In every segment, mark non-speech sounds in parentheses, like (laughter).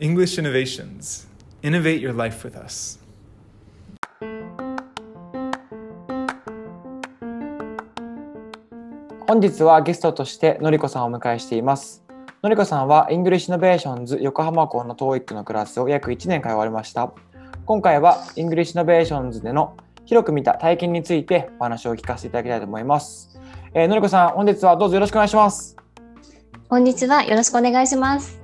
English Innovations. Innovate your life with us. 本日はゲストとしてのりこさんをお迎えしています。のりこさんは English Innovations 横浜校の TOEIC のクラスを約1年通われました。今回は English Innovations での広く見た体験についてお話を聞かせていただきたいと思います。えーのりこさん、本日はどうぞよろしくお願いします。こんにちは。よろしくお願いします。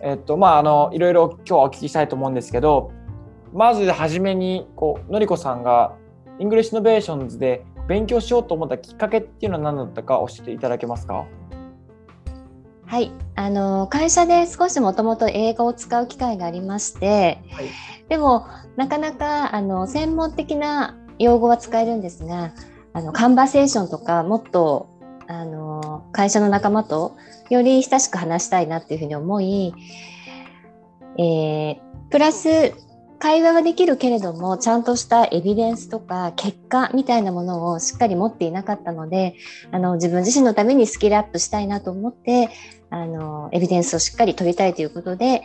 えっと、まあ、あの、いろいろ今日はお聞きしたいと思うんですけど、まずはじめに、こう、のりこさんが English Innovations で勉強しようと思ったきっかけっていうのは何だったか教えていただけますか？はい。あの、会社で少しもともと英語を使う機会がありまして、はいでも、なかなか、あの、専門的な用語は使えるんですが、あの、 conversation とか、もっと、あの、会社の仲間とより親しく話したいなっていうふうに思い、えープラス、会話はできるけれども、ちゃんとしたエビデンスとか結果みたいなものをしっかり持っていなかったので、あの自分自身のためにスキルアップしたいなと思ってあのエビデンスをしっかり取りたいということで、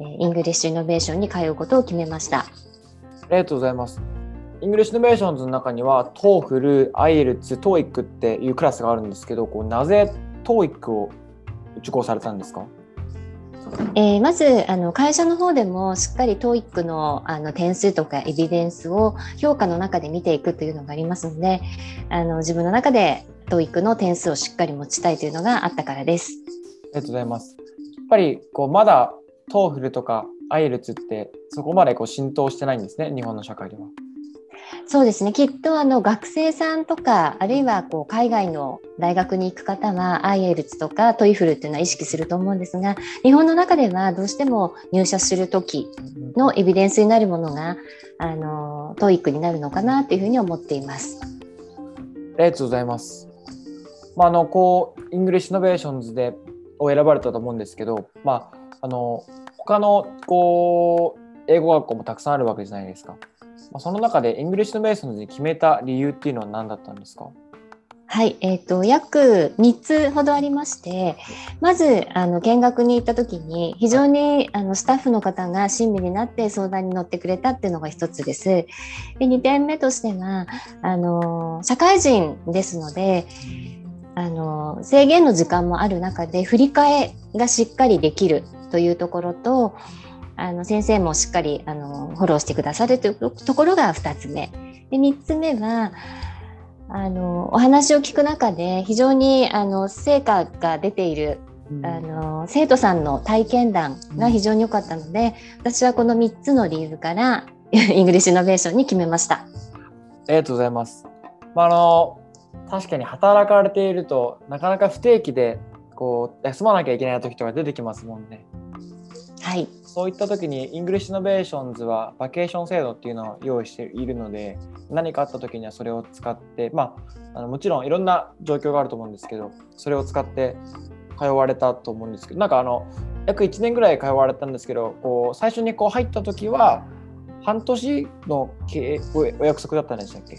English Innovation に通うことを決めました。ありがとうございます。English Innovations の中には TOEFL、IELTS、TOEIC っていうクラスがあるんですけど、こうなぜ TOEIC を受講されたんですか？えーまずあの会社の方でもしっかり TOEIC のあの点数とかエビデンスを評価の中で見ていくというのがありますのであの自分の中で TOEIC の点数をしっかり持ちたいというのがあったからです。ありがとうございます。やっぱりこうまだ TOEFL とか IELTS ってそこまでこう浸透してないんですね、日本の社会では。そうですねきっとあの学生さんとかあるいはこう海外の大学に行く方は IELTS とか TOEFL っていうのは意識すると思うんですが日本の中ではどうしても入社する時のエビデンスになるものがあの TOEIC になるのかなというふうに思っています。ありがとうございます。まあ、あのこう English Innovations でを選ばれたと思うんですけど、まあ、あの他のこう英語学校もたくさんあるわけじゃないですか。まあ、その中で English Innovations に決めた理由っていうのは何だったんですか？はい、えっ、と約3つほどありまして、まずあの見学に行った時に非常にあのスタッフの方が親身になって相談に乗ってくれたっていうのが一つです。で2点目としてはあの社会人ですので。あの制限の時間もある中で振り替えがしっかりできるというところとあの先生もしっかりあのフォローしてくださるというところが2つ目。で3つ目はあのお話を聞く中で非常にあの成果が出ているあの生徒さんの体験談が非常に良かったので私はこの3つの理由から (laughs) English Innovation に決めました。ありがとうございます。まあ、あの確かに働かれているとなかなか不定期でこう休まなきゃいけない時とか出てきますもんね。はい、そういった時に English Innovations はバケーション制度っていうのを用意しているので何かあった時にはそれを使ってまああのもちろんいろんな状況があると思うんですけどそれを使って通われたと思うんですけどなんかあの約1年ぐらい通われたんですけどこう最初にこう入った時は半年の経おお約束だったんでしたっけ？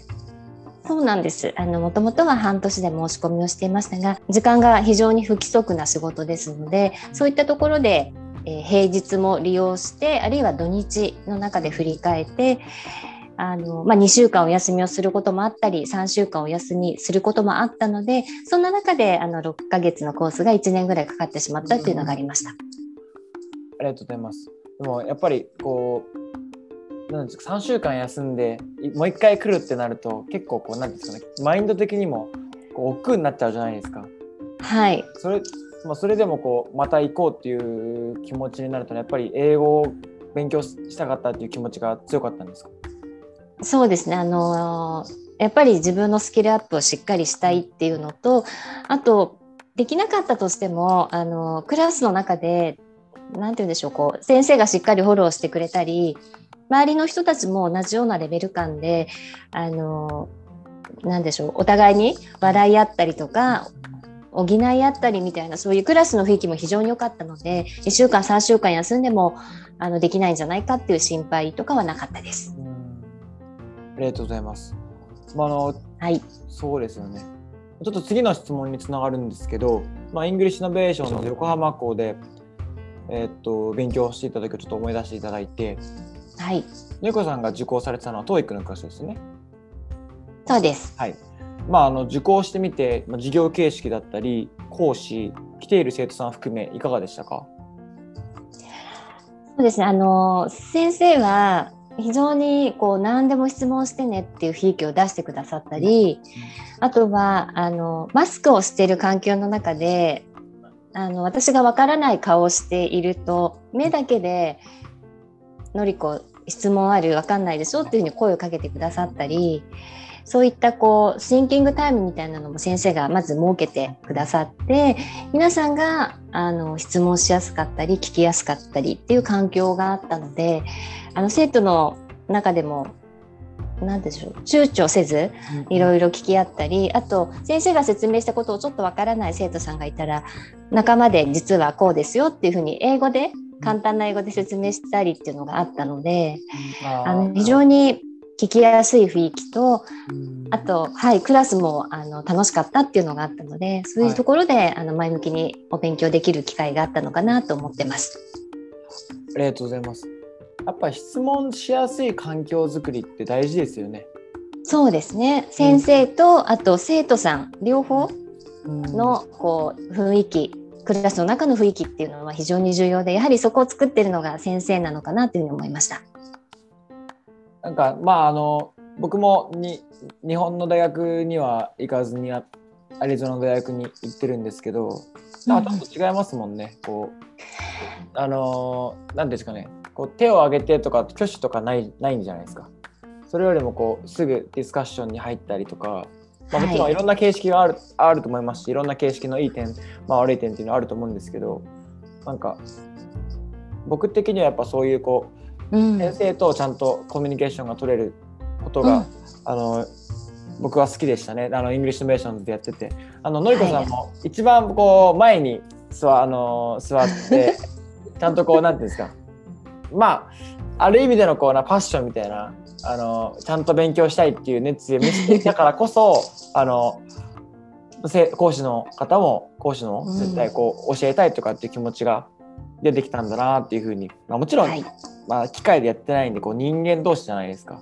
そうなんです。あの、もともとは半年で申し込みをしていましたが、時間が非常に不規則な仕事ですので、そういったところで、えー平日も利用して、あるいは土日の中で振り返って、あの、まあ、2週間お休みをすることもあったり、3週間お休みすることもあったので、そんな中で、あの、6ヶ月のコースが1年ぐらいかかってしまったっていうのがありました。ありがとうございます。でもやっぱりこうなんですか3週間休んでいもう一回来るってなると結構こうなんですかねマインド的にもこう億劫になっちゃうじゃないですか。はい。それまあ、それでもこうまた行こうっていう気持ちになるとやっぱり英語を勉強したかったっていう気持ちが強かったんですか？そうですね。あのやっぱり自分のスキルアップをしっかりしたいっていうのと、あと、できなかったとしても、あのクラスの中で、なんて言うんでしょう、こう、先生がしっかりフォローしてくれたり、周りの人たちも同じようなレベル感で、あのなんでしょう、お互いに笑い合ったりとか、補い合ったりみたいな、そういうクラスの雰囲気も非常に良かったので、1週間、3週間休んでも、あの、できないんじゃないかっていう心配とかはなかったです。うんありがとうございます。まあ、あのはい。そうですよね。ちょっと次の質問につながるんですけど、まあ、 English Innovation の横浜校で、えーっと勉強していた時をちょっと思い出していただいて、はい、のりこさんが受講されてたのは TOEIC のクラスですね。そうです。はい。まああの受講してみて、まあ、授業形式だったり講師来ている生徒さん含めいかがでしたか？そうですね。あの先生は非常にこう何でも質問してねっていう雰囲気を出してくださったり、あとはあのマスクをしている環境の中で、あの私がわからない顔をしていると目だけでのりこ質問あるわかんないでしょっていうふうに声をかけてくださったり。そういったこうシンキングタイムみたいなのも先生がまず設けてくださって皆さんがあの質問しやすかったり聞きやすかったりっていう環境があったのであの生徒の中でも何でしょう躊躇せずいろいろ聞き合ったりあと先生が説明したことをちょっとわからない生徒さんがいたら仲間で実はこうですよっていうふうに英語で簡単な英語で説明したりっていうのがあったのであの非常に聞きやすい雰囲気とあと、はい、クラスもあの楽しかったっていうのがあったのでそういうところで、あの前向きにお勉強できる機会があったのかなと思ってます。ありがとうございます。やっぱり質問しやすい環境づくりって大事ですよね。そうですね先生と、あと生徒さん両方のこう雰囲気クラスの中の雰囲気っていうのは非常に重要でやはりそこを作ってるのが先生なのかなというふうに思いました。なんかまああの僕もに日本の大学には行かずにアリゾナの大学に行ってるんですけどなんかちょっと違いますもんね。こうあの何ですかねこう手を挙げてとか挙手とかないないんじゃないですか。それよりもこうすぐディスカッションに入ったりとか、まあ、もちろんいろんな形式がある,、あると思いますしいろんな形式のいい点、まあ、悪い点っていうのはあると思うんですけどなんか僕的にはやっぱそういうこううん。先生とちゃんとコミュニケーションが取れることが、うん。あの僕は好きでしたね。あの English Innovations でやってて。あののりこさんも一番こう前に座あの座って (laughs) ちゃんとこうなんていうんですか。まあある意味でのこうなパッションみたいなあのちゃんと勉強したいっていう熱意を見せていたからこそ (laughs) あのせ講師の方も講師の絶対こう教えたいとかっていう気持ちが出てきたんだなっていうふうに、まあ、もちろん、はいまあ、機械でやってないんでこう人間同士じゃないですか、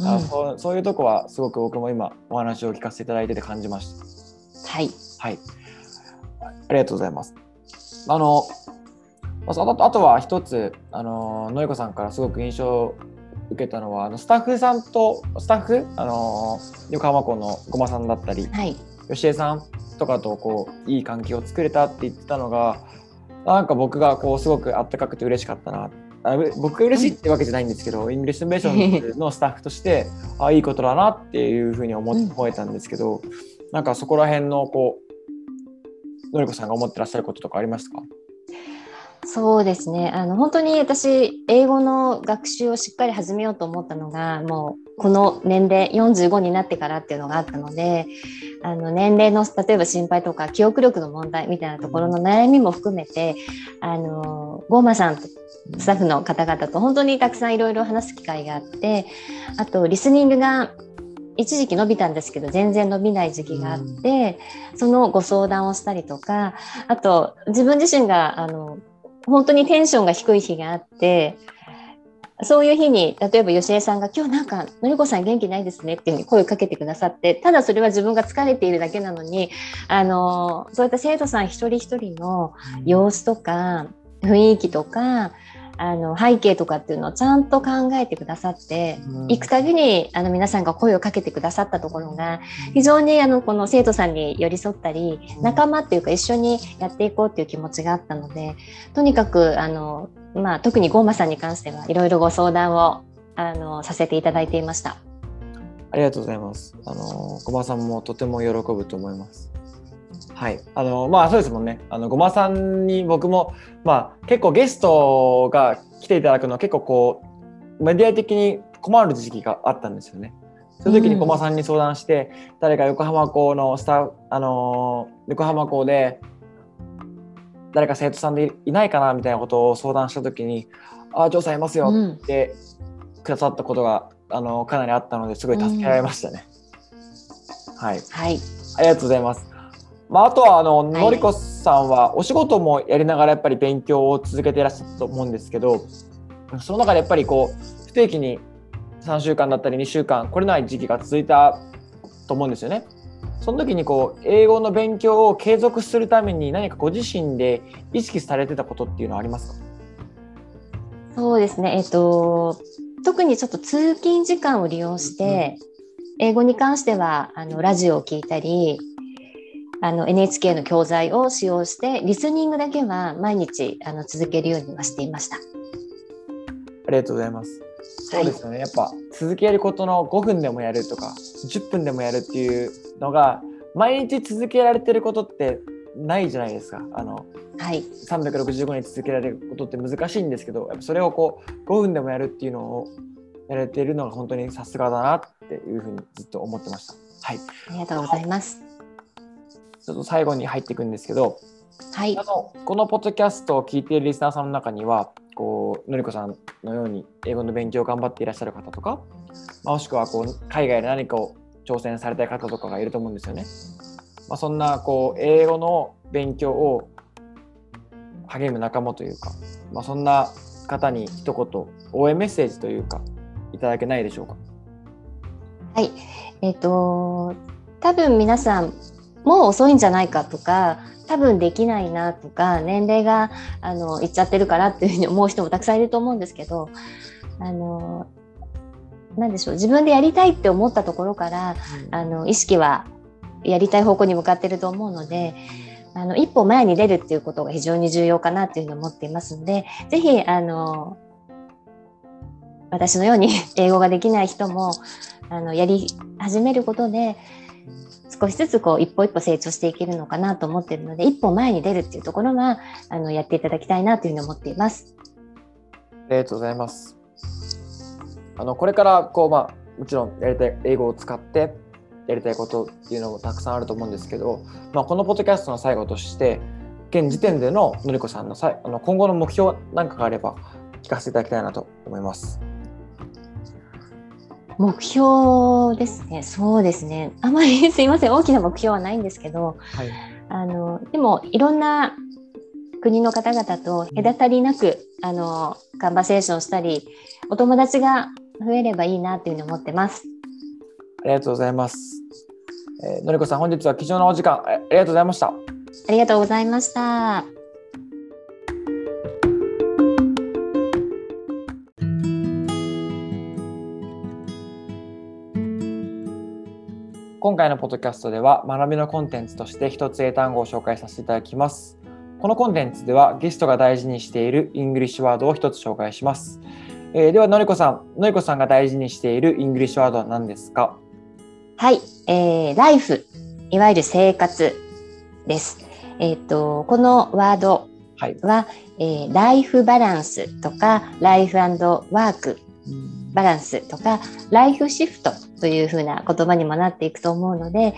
あうん。そうそういうとこはすごく僕も今お話を聞かせていただいてて感じました。はい。はい。ありがとうございます。あのまああとあとは一つあののりこさんからすごく印象を受けたのはあのスタッフさんとスタッフ？あの横浜校のごまさんだったりはい。吉江さんとかとこういい関係を作れたって言ってたのがなんか僕がこうすごくあったかくて嬉しかったなあう僕が嬉しいってわけじゃないんですけど、 English Innovations の (laughs) スタッフとしてあいいことだなっていうふうに思えたんですけど、なんかそこら辺のこうのりこさんが思ってらっしゃることとかありますか？そうですね。あの本当に私英語の学習をしっかり始めようと思ったのがもうこの年齢45になってからっていうのがあったのであの年齢の例えば心配とか記憶力の問題みたいなところの悩みも含めてあのゴーマさんとスタッフの方々と本当にたくさんいろいろ話す機会があってあとリスニングが一時期伸びたんですけど全然伸びない時期があって、そのご相談をしたりとかあと自分自身があの本当にテンションが低い日があってそういう日に例えば吉江さんが「今日なんかのりこさん元気ないですね」っていうふうに声をかけてくださってただそれは自分が疲れているだけなのにあのそういった生徒さん一人一人の様子とか雰囲気とかあの背景とかっていうのをちゃんと考えてくださって行くたびにあの皆さんが声をかけてくださったところが非常にあのこの生徒さんに寄り添ったり仲間っていうか一緒にやっていこうっていう気持ちがあったのでとにかくあの、まあ、特にゴーマさんに関してはいろいろご相談をあのさせていただいていました。ありがとうございます。あのごまさんもとても喜ぶと思います。はい、あのまあそうですもんね。あのごまさんに僕もまあ結構ゲストが来ていただくのは結構こうメディア的に困る時期があったんですよね。そういう時にうんごまさんに相談して、誰か横浜校のスタあの横浜校で誰か生徒さんでいないかなみたいなことを相談した時に「ああジョーさんいますよ」うんってくださったことがあのかなりあったのですごい助けられましたね。はい、はい、ありがとうございます。まあ、あとはあの、いのりこさんはお仕事もやりながらやっぱり勉強を続けていらっしゃったと思うんですけどその中でやっぱりこう不定期に3週間だったり2週間来れない時期が続いたと思うんですよね。その時にこう英語の勉強を継続するために何かご自身で意識されてたことっていうのはありますか？そうですね。えっ、と、特にちょっと通勤時間を利用して、英語に関しては、あの、ラジオを聞いたり、あの、NHK の教材を使用して、リスニングだけは毎日、あの、続けるようにはしていました。ありがとうございます。そうですよね。やっぱ続けることの5分でもやるとか10分でもやるっていうのが毎日続けられてることってないじゃないですか。あのはい。365日続けられることって難しいんですけど、やっぱそれをこう5分でもやるっていうのをやれているのが本当にさすがだなっていうふうにずっと思ってました。はい。ありがとうございます。ちょっと最後に入っていくんですけど、はいあ。のこのポッドキャストを聞いているリスナーさんの中にはこうのりこさんのように英語の勉強を頑張っていらっしゃる方とか、まあもしくはこう海外で何かを挑戦されたい方とかがいると思うんですよね。まあ、そんなこう英語の勉強を励む仲間というか、まあ、そんな方に一言応援メッセージというかいただけないでしょうか？はい。えっ、と、多分皆さん、もう遅いんじゃないかとか、多分できないなとか、年齢が、あの、いっちゃってるからっていうふうに思う人もたくさんいると思うんですけど、あの、なんでしょう、自分でやりたいって思ったところから、あの、意識はやりたい方向に向かってると思うので、あの、一歩前に出るっていうことが非常に重要かなっていうふうに思っていますので、ぜひ、あの、私のように英語ができない人も、あの、やり始めることで、少しずつこう、一歩一歩成長していけるのかなと思ってるので、一歩前に出るっていうところは、あの、やっていただきたいなというふうに思っています。ありがとうございます。あのこれからこうまあもちろんやりたい英語を使ってやりたいことっていうのもたくさんあると思うんですけど、まあ、このポッドキャストの最後として現時点でののりこさんのさあの今後の目標なんかがあれば聞かせていただきたいなと思います。目標ですね。そうですね。あまりすいません。大きな目標はないんですけど、はい、あの、でも、いろんな国の方々と隔たりなく、あの、カンバセーションしたり、お友達が増えればいいなっていうふうに思ってます。ありがとうございます。えーのりこさん本日は貴重なお時間あありがとうございました。ありがとうございました。今回のポッドキャストでは学びのコンテンツとして一つ英単語を紹介させていただきます。このコンテンツではゲストが大事にしている English word を一つ紹介します。えーではのりこさん、のりこさんが大事にしている English word は何ですか？はい、えー、 life、いわゆる生活です。えっ、と、このワードはい。は、えーライフバランスとか、ライフワークバランスとか、ライフシフトというふうな言葉にもなっていくと思うので、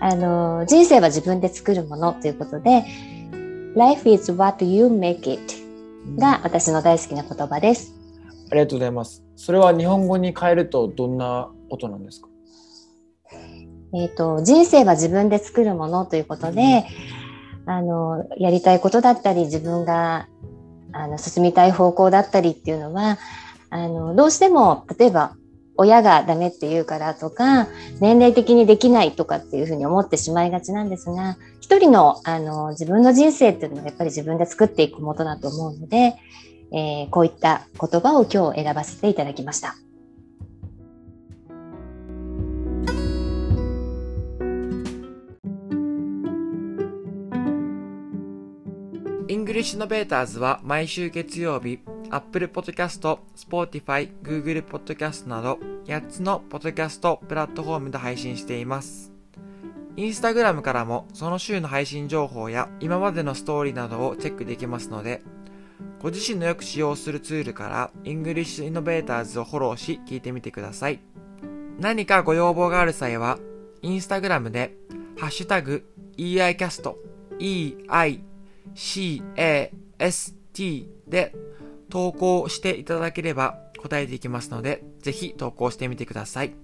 あの、人生は自分で作るものということで、Life is what you make it が私の大好きな言葉です。ありがとうございます。それは日本語に変えるとどんなことなんですか？えっ、と、人生は自分で作るものということで、あの、やりたいことだったり、自分が、あの、進みたい方向だったりっていうのは、あの、どうしても、例えば、親がダメって言うからとか、年齢的にできないとかっていうふうに思ってしまいがちなんですが、一人の、あの、自分の人生っていうのはやっぱり自分で作っていくものだと思うので、えーこういった言葉を今日選ばせていただきました。 English Innovators は毎週月曜日、Apple Podcast、Spotify、Google Podcast など8つのポッドキャストプラットフォームで配信しています。 Instagram からもその週の配信情報や今までのストーリーなどをチェックできますので、ご自身のよく使用するツールから English Innovators をフォローし聞いてみてください。何かご要望がある際は、 Instagram で、ハッシュタグ、EICAST、EI CAST で投稿していただければ答えていきますので、ぜひ投稿してみてください。